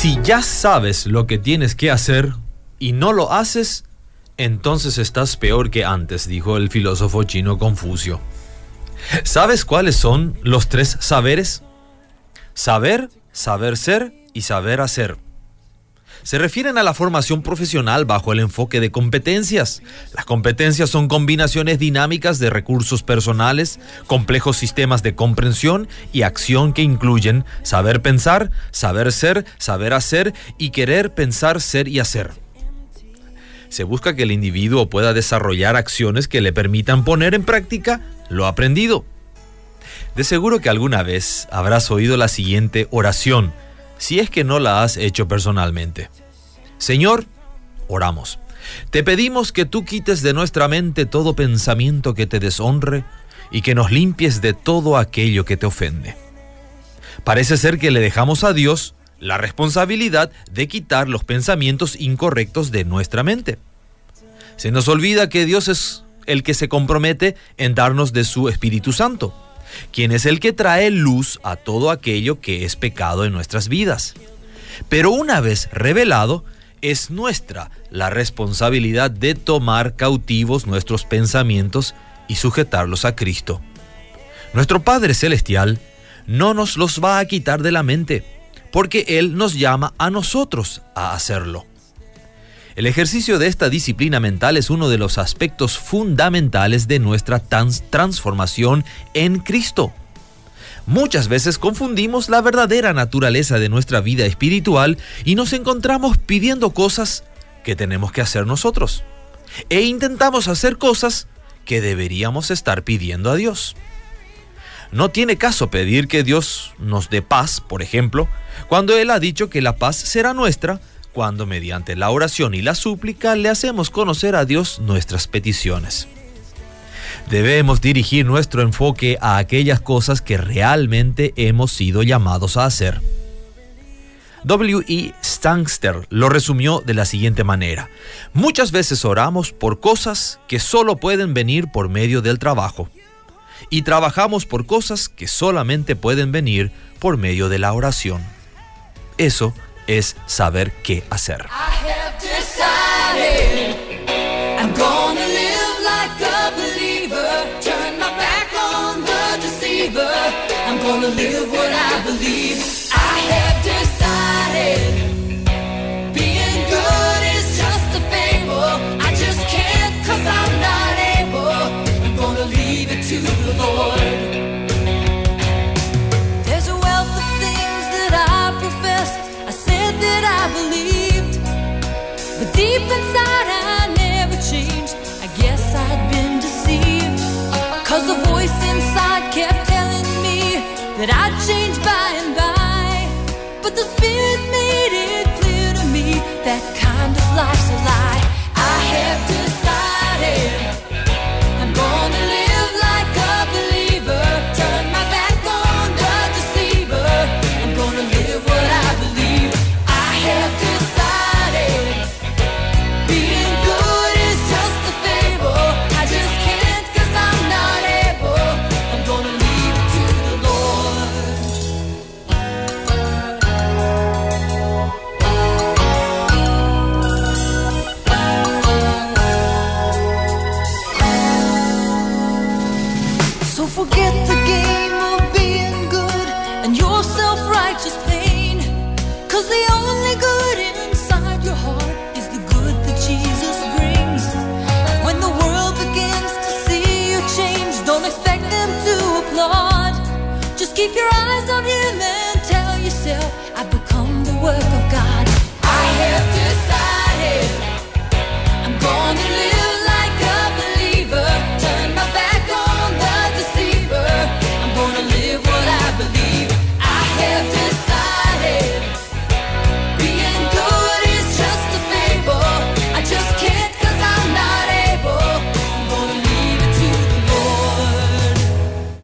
Si ya sabes lo que tienes que hacer y no lo haces, entonces estás peor que antes, dijo el filósofo chino Confucio. ¿Sabes cuáles son los tres saberes? Saber, saber ser y saber hacer. Se refieren a la formación profesional bajo el enfoque de competencias. Las competencias son combinaciones dinámicas de recursos personales, complejos sistemas de comprensión y acción que incluyen saber pensar, saber ser, saber hacer y querer pensar, ser y hacer se busca que el individuo pueda desarrollar acciones que le permitan poner en práctica lo aprendido. De seguro que alguna vez habrás oído la siguiente oración, si es que no la has hecho personalmente. Señor, oramos. Te pedimos que tú quites de nuestra mente todo pensamiento que te deshonre y que nos limpies de todo aquello que te ofende. Parece ser que le dejamos a Dios la responsabilidad de quitar los pensamientos incorrectos de nuestra mente. Se nos olvida que Dios es el que se compromete en darnos de su Espíritu Santo, quien es el que trae luz a todo aquello que es pecado en nuestras vidas. Pero una vez revelado, es nuestra la responsabilidad de tomar cautivos nuestros pensamientos y sujetarlos a Cristo. Nuestro Padre Celestial no nos los va a quitar de la mente, porque Él nos llama a nosotros a hacerlo. El ejercicio de esta disciplina mental es uno de los aspectos fundamentales de nuestra transformación en Cristo. Muchas veces confundimos la verdadera naturaleza de nuestra vida espiritual y nos encontramos pidiendo cosas que tenemos que hacer nosotros. E intentamos hacer cosas que deberíamos estar pidiendo a Dios. No tiene caso pedir que Dios nos dé paz, por ejemplo, cuando Él ha dicho que la paz será nuestra cuando mediante la oración y la súplica le hacemos conocer a Dios nuestras peticiones. Debemos dirigir nuestro enfoque a aquellas cosas que realmente hemos sido llamados a hacer. W. E. Stangster lo resumió de la siguiente manera. Muchas veces oramos por cosas que solo pueden venir por medio del trabajo. Y trabajamos por cosas que solamente pueden venir por medio de la oración. Eso es saber qué hacer. Live what I believe. That I'd change by and by. But the spirit made it clear to me that kind of life's a lie. I have decided. Keep your eyes on him and tell yourself